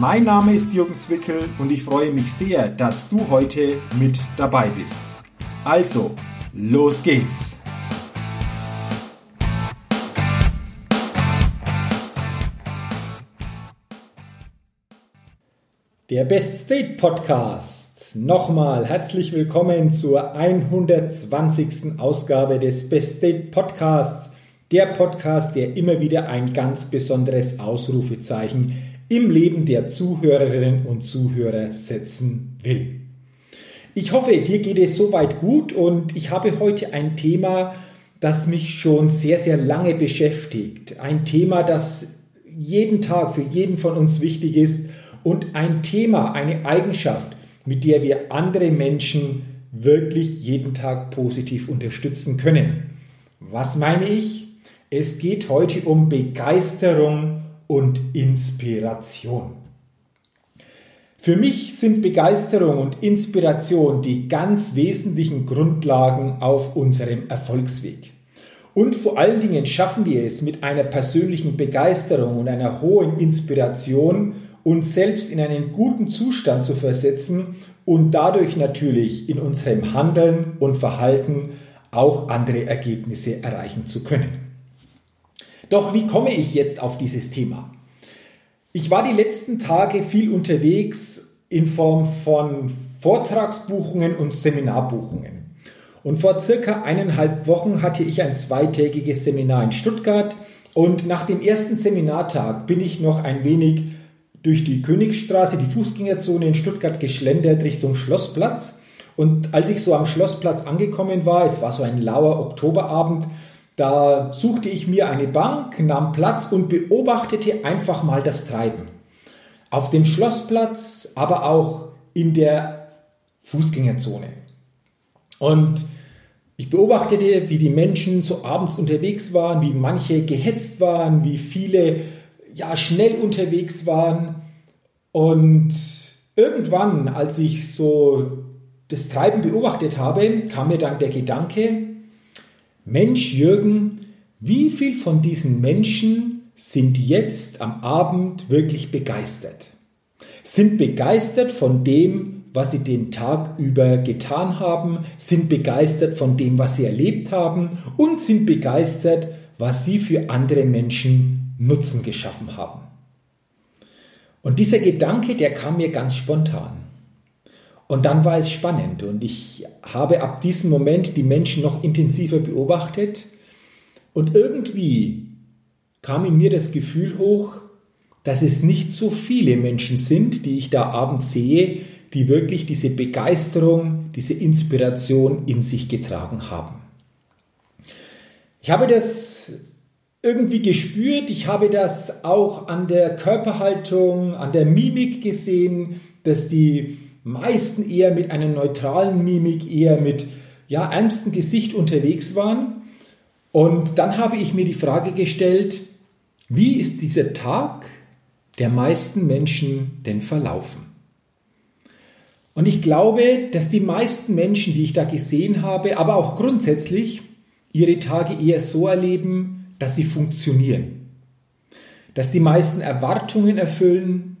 Mein Name ist Jürgen Zwickel und ich freue mich sehr, dass du heute mit dabei bist. Also, los geht's! Der Best State Podcast. Nochmal herzlich willkommen zur 120. Ausgabe des Best State Podcasts. Der Podcast, der immer wieder ein ganz besonderes Ausrufezeichen im Leben der Zuhörerinnen und Zuhörer setzen will. Ich hoffe, dir geht es soweit gut und ich habe heute ein Thema, das mich schon sehr, sehr lange beschäftigt. Ein Thema, das jeden Tag für jeden von uns wichtig ist und ein Thema, eine Eigenschaft, mit der wir andere Menschen wirklich jeden Tag positiv unterstützen können. Was meine ich? Es geht heute um Begeisterung und Inspiration. Für mich sind Begeisterung und Inspiration die ganz wesentlichen Grundlagen auf unserem Erfolgsweg. Und vor allen Dingen schaffen wir es mit einer persönlichen Begeisterung und einer hohen Inspiration, uns selbst in einen guten Zustand zu versetzen und dadurch natürlich in unserem Handeln und Verhalten auch andere Ergebnisse erreichen zu können. Doch wie komme ich jetzt auf dieses Thema? Ich war die letzten Tage viel unterwegs in Form von Vortragsbuchungen und Seminarbuchungen. Und vor circa eineinhalb Wochen hatte ich ein zweitägiges Seminar in Stuttgart und nach dem ersten Seminartag bin ich noch ein wenig durch die Königsstraße, die Fußgängerzone in Stuttgart geschlendert Richtung Schlossplatz. Und als ich so am Schlossplatz angekommen war, es war so ein lauer Oktoberabend, da suchte ich mir eine Bank, nahm Platz und beobachtete einfach mal das Treiben. Auf dem Schlossplatz, aber auch in der Fußgängerzone. Und ich beobachtete, wie die Menschen so abends unterwegs waren, wie manche gehetzt waren, wie viele ja schnell unterwegs waren. Und irgendwann, als ich so das Treiben beobachtet habe, kam mir dann der Gedanke, Mensch, Jürgen, wie viel von diesen Menschen sind jetzt am Abend wirklich begeistert? Sind begeistert von dem, was sie den Tag über getan haben, sind begeistert von dem, was sie erlebt haben und sind begeistert, was sie für andere Menschen Nutzen geschaffen haben. Und dieser Gedanke, der kam mir ganz spontan. Und dann war es spannend. Und ich habe ab diesem Moment die Menschen noch intensiver beobachtet. Und irgendwie kam in mir das Gefühl hoch, dass es nicht so viele Menschen sind, die ich da abends sehe, die wirklich diese Begeisterung, diese Inspiration in sich getragen haben. Ich habe das irgendwie gespürt, ich habe das auch an der Körperhaltung, an der Mimik gesehen, dass die meisten eher mit einer neutralen Mimik, eher mit ja, ernstem Gesicht unterwegs waren. Und dann habe ich mir die Frage gestellt, wie ist dieser Tag der meisten Menschen denn verlaufen? Und ich glaube, dass die meisten Menschen, die ich da gesehen habe, aber auch grundsätzlich ihre Tage eher so erleben, dass sie funktionieren. Dass die meisten Erwartungen erfüllen,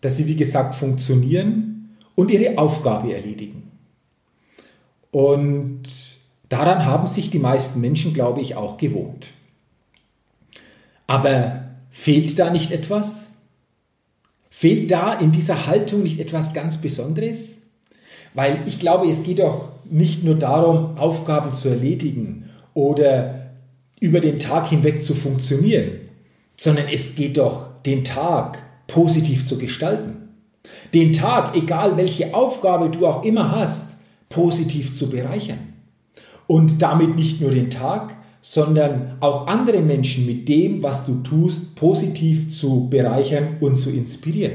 dass sie, wie gesagt, funktionieren und ihre Aufgabe erledigen. Und daran haben sich die meisten Menschen, glaube ich, auch gewohnt. Aber fehlt da nicht etwas? Fehlt da in dieser Haltung nicht etwas ganz Besonderes? Weil ich glaube, es geht doch nicht nur darum, Aufgaben zu erledigen oder über den Tag hinweg zu funktionieren, sondern es geht doch, den Tag positiv zu gestalten den Tag, egal welche Aufgabe du auch immer hast, positiv zu bereichern. Und damit nicht nur den Tag, sondern auch andere Menschen mit dem, was du tust, positiv zu bereichern und zu inspirieren.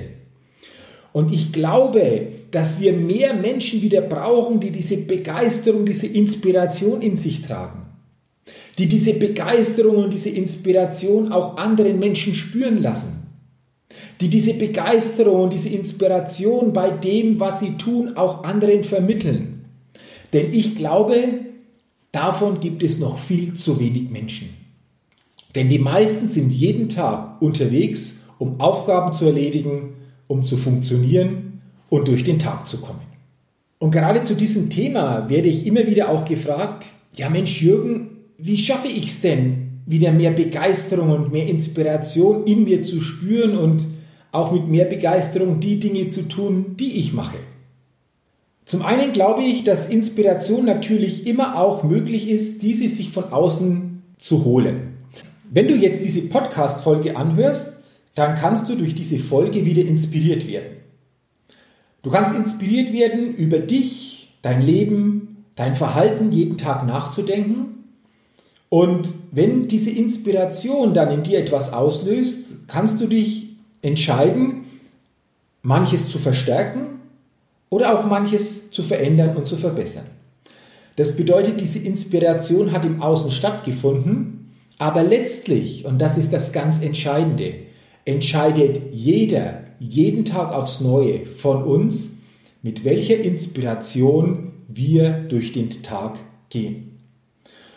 Und ich glaube, dass wir mehr Menschen wieder brauchen, die diese Begeisterung, diese Inspiration in sich tragen. Die diese Begeisterung und diese Inspiration auch anderen Menschen spüren lassen. Die diese Begeisterung und diese Inspiration bei dem, was sie tun, auch anderen vermitteln. Denn ich glaube, davon gibt es noch viel zu wenig Menschen. Denn die meisten sind jeden Tag unterwegs, um Aufgaben zu erledigen, um zu funktionieren und durch den Tag zu kommen. Und gerade zu diesem Thema werde ich immer wieder auch gefragt, ja Mensch Jürgen, wie schaffe ich es denn, wieder mehr Begeisterung und mehr Inspiration in mir zu spüren und auch mit mehr Begeisterung die Dinge zu tun, die ich mache? Zum einen glaube ich, dass Inspiration natürlich immer auch möglich ist, diese sich von außen zu holen. Wenn du jetzt diese Podcast-Folge anhörst, dann kannst du durch diese Folge wieder inspiriert werden. Du kannst inspiriert werden, über dich, dein Leben, dein Verhalten jeden Tag nachzudenken. Und wenn diese Inspiration dann in dir etwas auslöst, kannst du dich entscheiden, manches zu verstärken oder auch manches zu verändern und zu verbessern. Das bedeutet, diese Inspiration hat im Außen stattgefunden, aber letztlich, und das ist das ganz Entscheidende, entscheidet jeder jeden Tag aufs Neue von uns, mit welcher Inspiration wir durch den Tag gehen.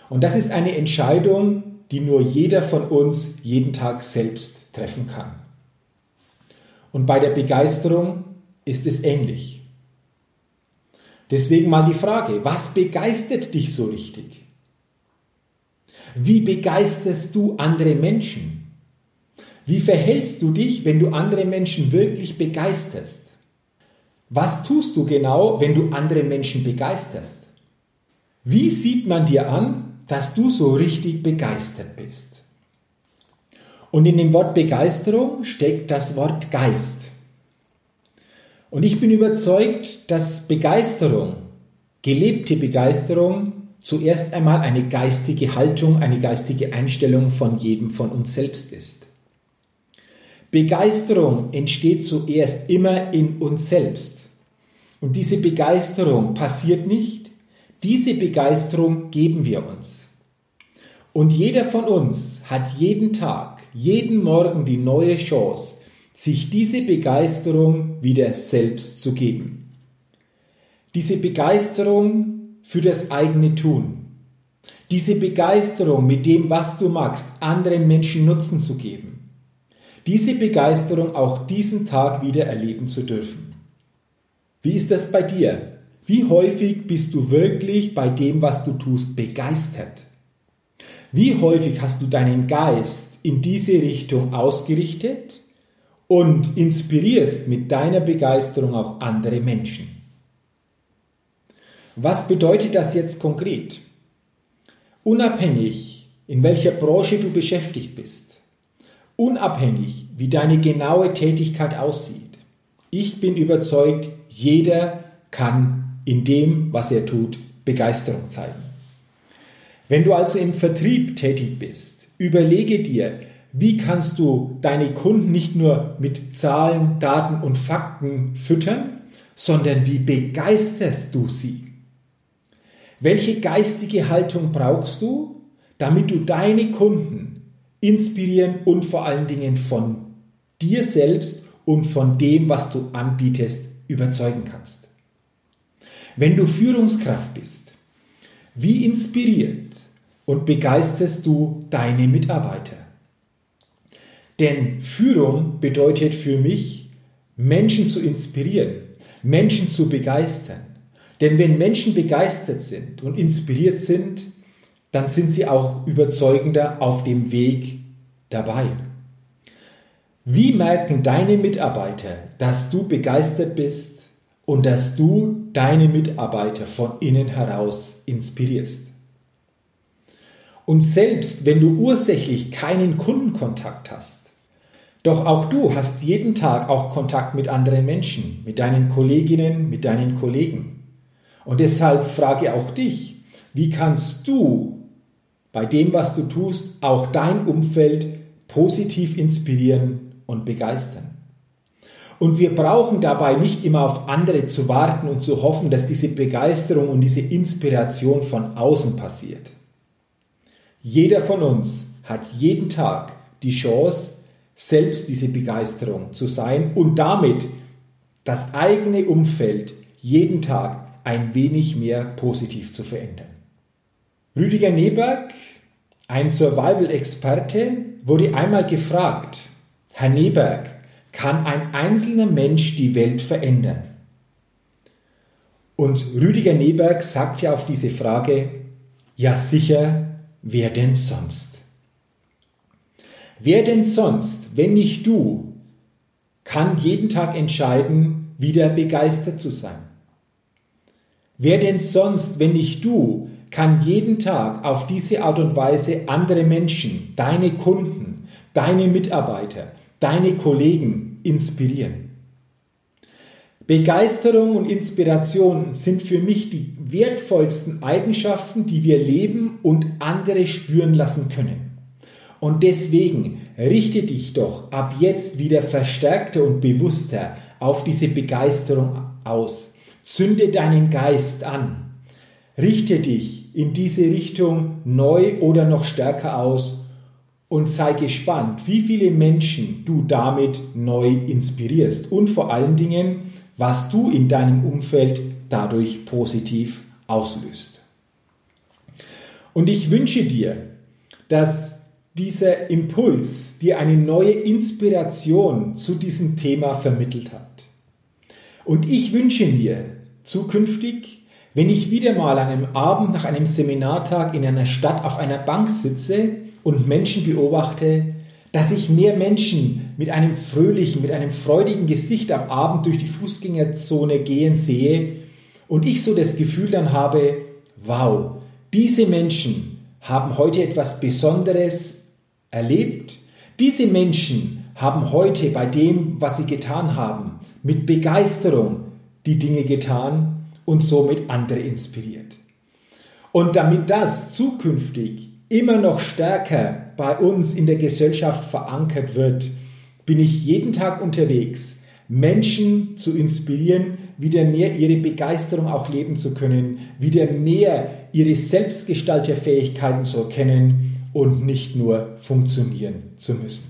Und das ist eine Entscheidung, die nur jeder von uns jeden Tag selbst treffen kann. Und bei der Begeisterung ist es ähnlich. Deswegen mal die Frage, was begeistert dich so richtig? Wie begeisterst du andere Menschen? Wie verhältst du dich, wenn du andere Menschen wirklich begeisterst? Was tust du genau, wenn du andere Menschen begeisterst? Wie sieht man dir an, dass du so richtig begeistert bist? Und in dem Wort Begeisterung steckt das Wort Geist. Und ich bin überzeugt, dass Begeisterung, gelebte Begeisterung, zuerst einmal eine geistige Haltung, eine geistige Einstellung von jedem von uns selbst ist. Begeisterung entsteht zuerst immer in uns selbst. Und diese Begeisterung passiert nicht, diese Begeisterung geben wir uns. Und jeder von uns hat jeden Tag, jeden Morgen die neue Chance, sich diese Begeisterung wieder selbst zu geben. Diese Begeisterung für das eigene Tun. Diese Begeisterung mit dem, was du magst, anderen Menschen Nutzen zu geben diese Begeisterung auch diesen Tag wieder erleben zu dürfen. Wie ist das bei dir? Wie häufig bist du wirklich bei dem, was du tust, begeistert? Wie häufig hast du deinen Geist in diese Richtung ausgerichtet und inspirierst mit deiner Begeisterung auch andere Menschen? Was bedeutet das jetzt konkret? Unabhängig, in welcher Branche du beschäftigt bist, unabhängig, wie deine genaue Tätigkeit aussieht. Ich bin überzeugt, jeder kann in dem, was er tut, Begeisterung zeigen. Wenn du also im Vertrieb tätig bist, überlege dir, wie kannst du deine Kunden nicht nur mit Zahlen, Daten und Fakten füttern, sondern wie begeisterst du sie? Welche geistige Haltung brauchst du, damit du deine Kunden inspirieren und vor allen Dingen von dir selbst und von dem, was du anbietest, überzeugen kannst. Wenn du Führungskraft bist, wie inspiriert und begeisterst du deine Mitarbeiter? Denn Führung bedeutet für mich, Menschen zu inspirieren, Menschen zu begeistern. Denn wenn Menschen begeistert sind und inspiriert sind, dann sind sie auch überzeugender auf dem Weg dabei. Wie merken deine Mitarbeiter, dass du begeistert bist und dass du deine Mitarbeiter von innen heraus inspirierst? Und selbst wenn du ursächlich keinen Kundenkontakt hast, doch auch du hast jeden Tag auch Kontakt mit anderen Menschen, mit deinen Kolleginnen, mit deinen Kollegen. Und deshalb frage auch dich, wie kannst du bei dem, was du tust, auch dein Umfeld positiv inspirieren und begeistern. Und wir brauchen dabei nicht immer auf andere zu warten und zu hoffen, dass diese Begeisterung und diese Inspiration von außen passiert. Jeder von uns hat jeden Tag die Chance, selbst diese Begeisterung zu sein und damit das eigene Umfeld jeden Tag ein wenig mehr positiv zu verändern. Rüdiger Neberg, ein Survival-Experte, wurde einmal gefragt, Herr Neberg, kann ein einzelner Mensch die Welt verändern? Und Rüdiger Neberg sagte auf diese Frage, ja sicher, wer denn sonst? Wer denn sonst, wenn nicht du, kann jeden Tag entscheiden, wieder begeistert zu sein? Wer denn sonst, wenn nicht du, kann jeden Tag auf diese Art und Weise andere Menschen, deine Kunden, deine Mitarbeiter, deine Kollegen inspirieren? Begeisterung und Inspiration sind für mich die wertvollsten Eigenschaften, die wir leben und andere spüren lassen können. Und deswegen richte dich doch ab jetzt wieder verstärkter und bewusster auf diese Begeisterung aus. Zünde deinen Geist an. Richte dich in diese Richtung neu oder noch stärker aus und sei gespannt, wie viele Menschen du damit neu inspirierst und vor allen Dingen, was du in deinem Umfeld dadurch positiv auslöst. Und ich wünsche dir, dass dieser Impuls dir eine neue Inspiration zu diesem Thema vermittelt hat. Und ich wünsche mir zukünftig, wenn ich wieder mal an einem Abend nach einem Seminartag in einer Stadt auf einer Bank sitze und Menschen beobachte, dass ich mehr Menschen mit einem fröhlichen, mit einem freudigen Gesicht am Abend durch die Fußgängerzone gehen sehe und ich so das Gefühl dann habe, wow, diese Menschen haben heute etwas Besonderes erlebt. Diese Menschen haben heute bei dem, was sie getan haben, mit Begeisterung die Dinge getan und somit andere inspiriert. Und damit das zukünftig immer noch stärker bei uns in der Gesellschaft verankert wird, bin ich jeden Tag unterwegs, Menschen zu inspirieren, wieder mehr ihre Begeisterung auch leben zu können, wieder mehr ihre Selbstgestalterfähigkeiten zu erkennen und nicht nur funktionieren zu müssen.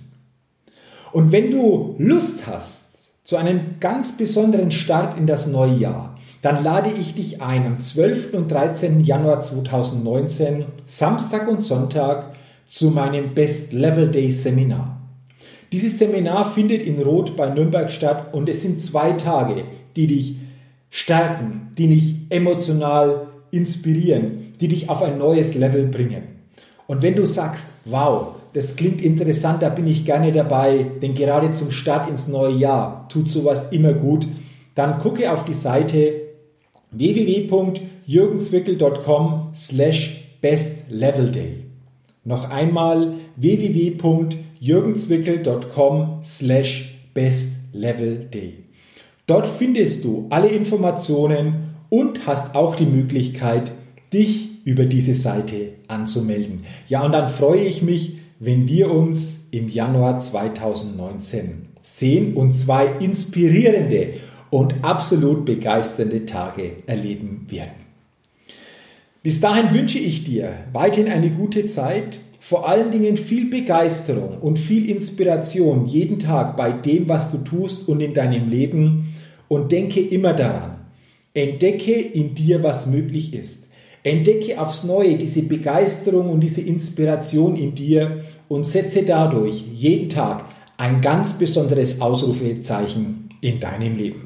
Und wenn du Lust hast zu einem ganz besonderen Start in das neue Jahr, dann lade ich dich ein am 12. und 13. Januar 2019, Samstag und Sonntag, zu meinem Best Level Day Seminar. Dieses Seminar findet in Roth bei Nürnberg statt und es sind zwei Tage, die dich stärken, die dich emotional inspirieren, die dich auf ein neues Level bringen. Und wenn du sagst, wow, das klingt interessant, da bin ich gerne dabei, denn gerade zum Start ins neue Jahr tut sowas immer gut, dann gucke auf die Seite www.jürgenswickel.com slash bestlevelday. Noch einmal www.jürgenswickel.com slash bestlevelday. Dort findest du alle Informationen und hast auch die Möglichkeit, dich über diese Seite anzumelden. Ja, und dann freue ich mich, wenn wir uns im Januar 2019 sehen und zwei inspirierende und absolut begeisternde Tage erleben werden. Bis dahin wünsche ich dir weiterhin eine gute Zeit, vor allen Dingen viel Begeisterung und viel Inspiration jeden Tag bei dem, was du tust und in deinem Leben und denke immer daran, entdecke in dir, was möglich ist. Entdecke aufs Neue diese Begeisterung und diese Inspiration in dir und setze dadurch jeden Tag ein ganz besonderes Ausrufezeichen in deinem Leben.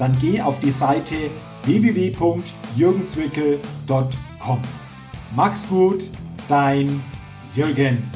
dann geh auf die Seite www.jürgenzwickel.com. Mach's gut, dein Jürgen.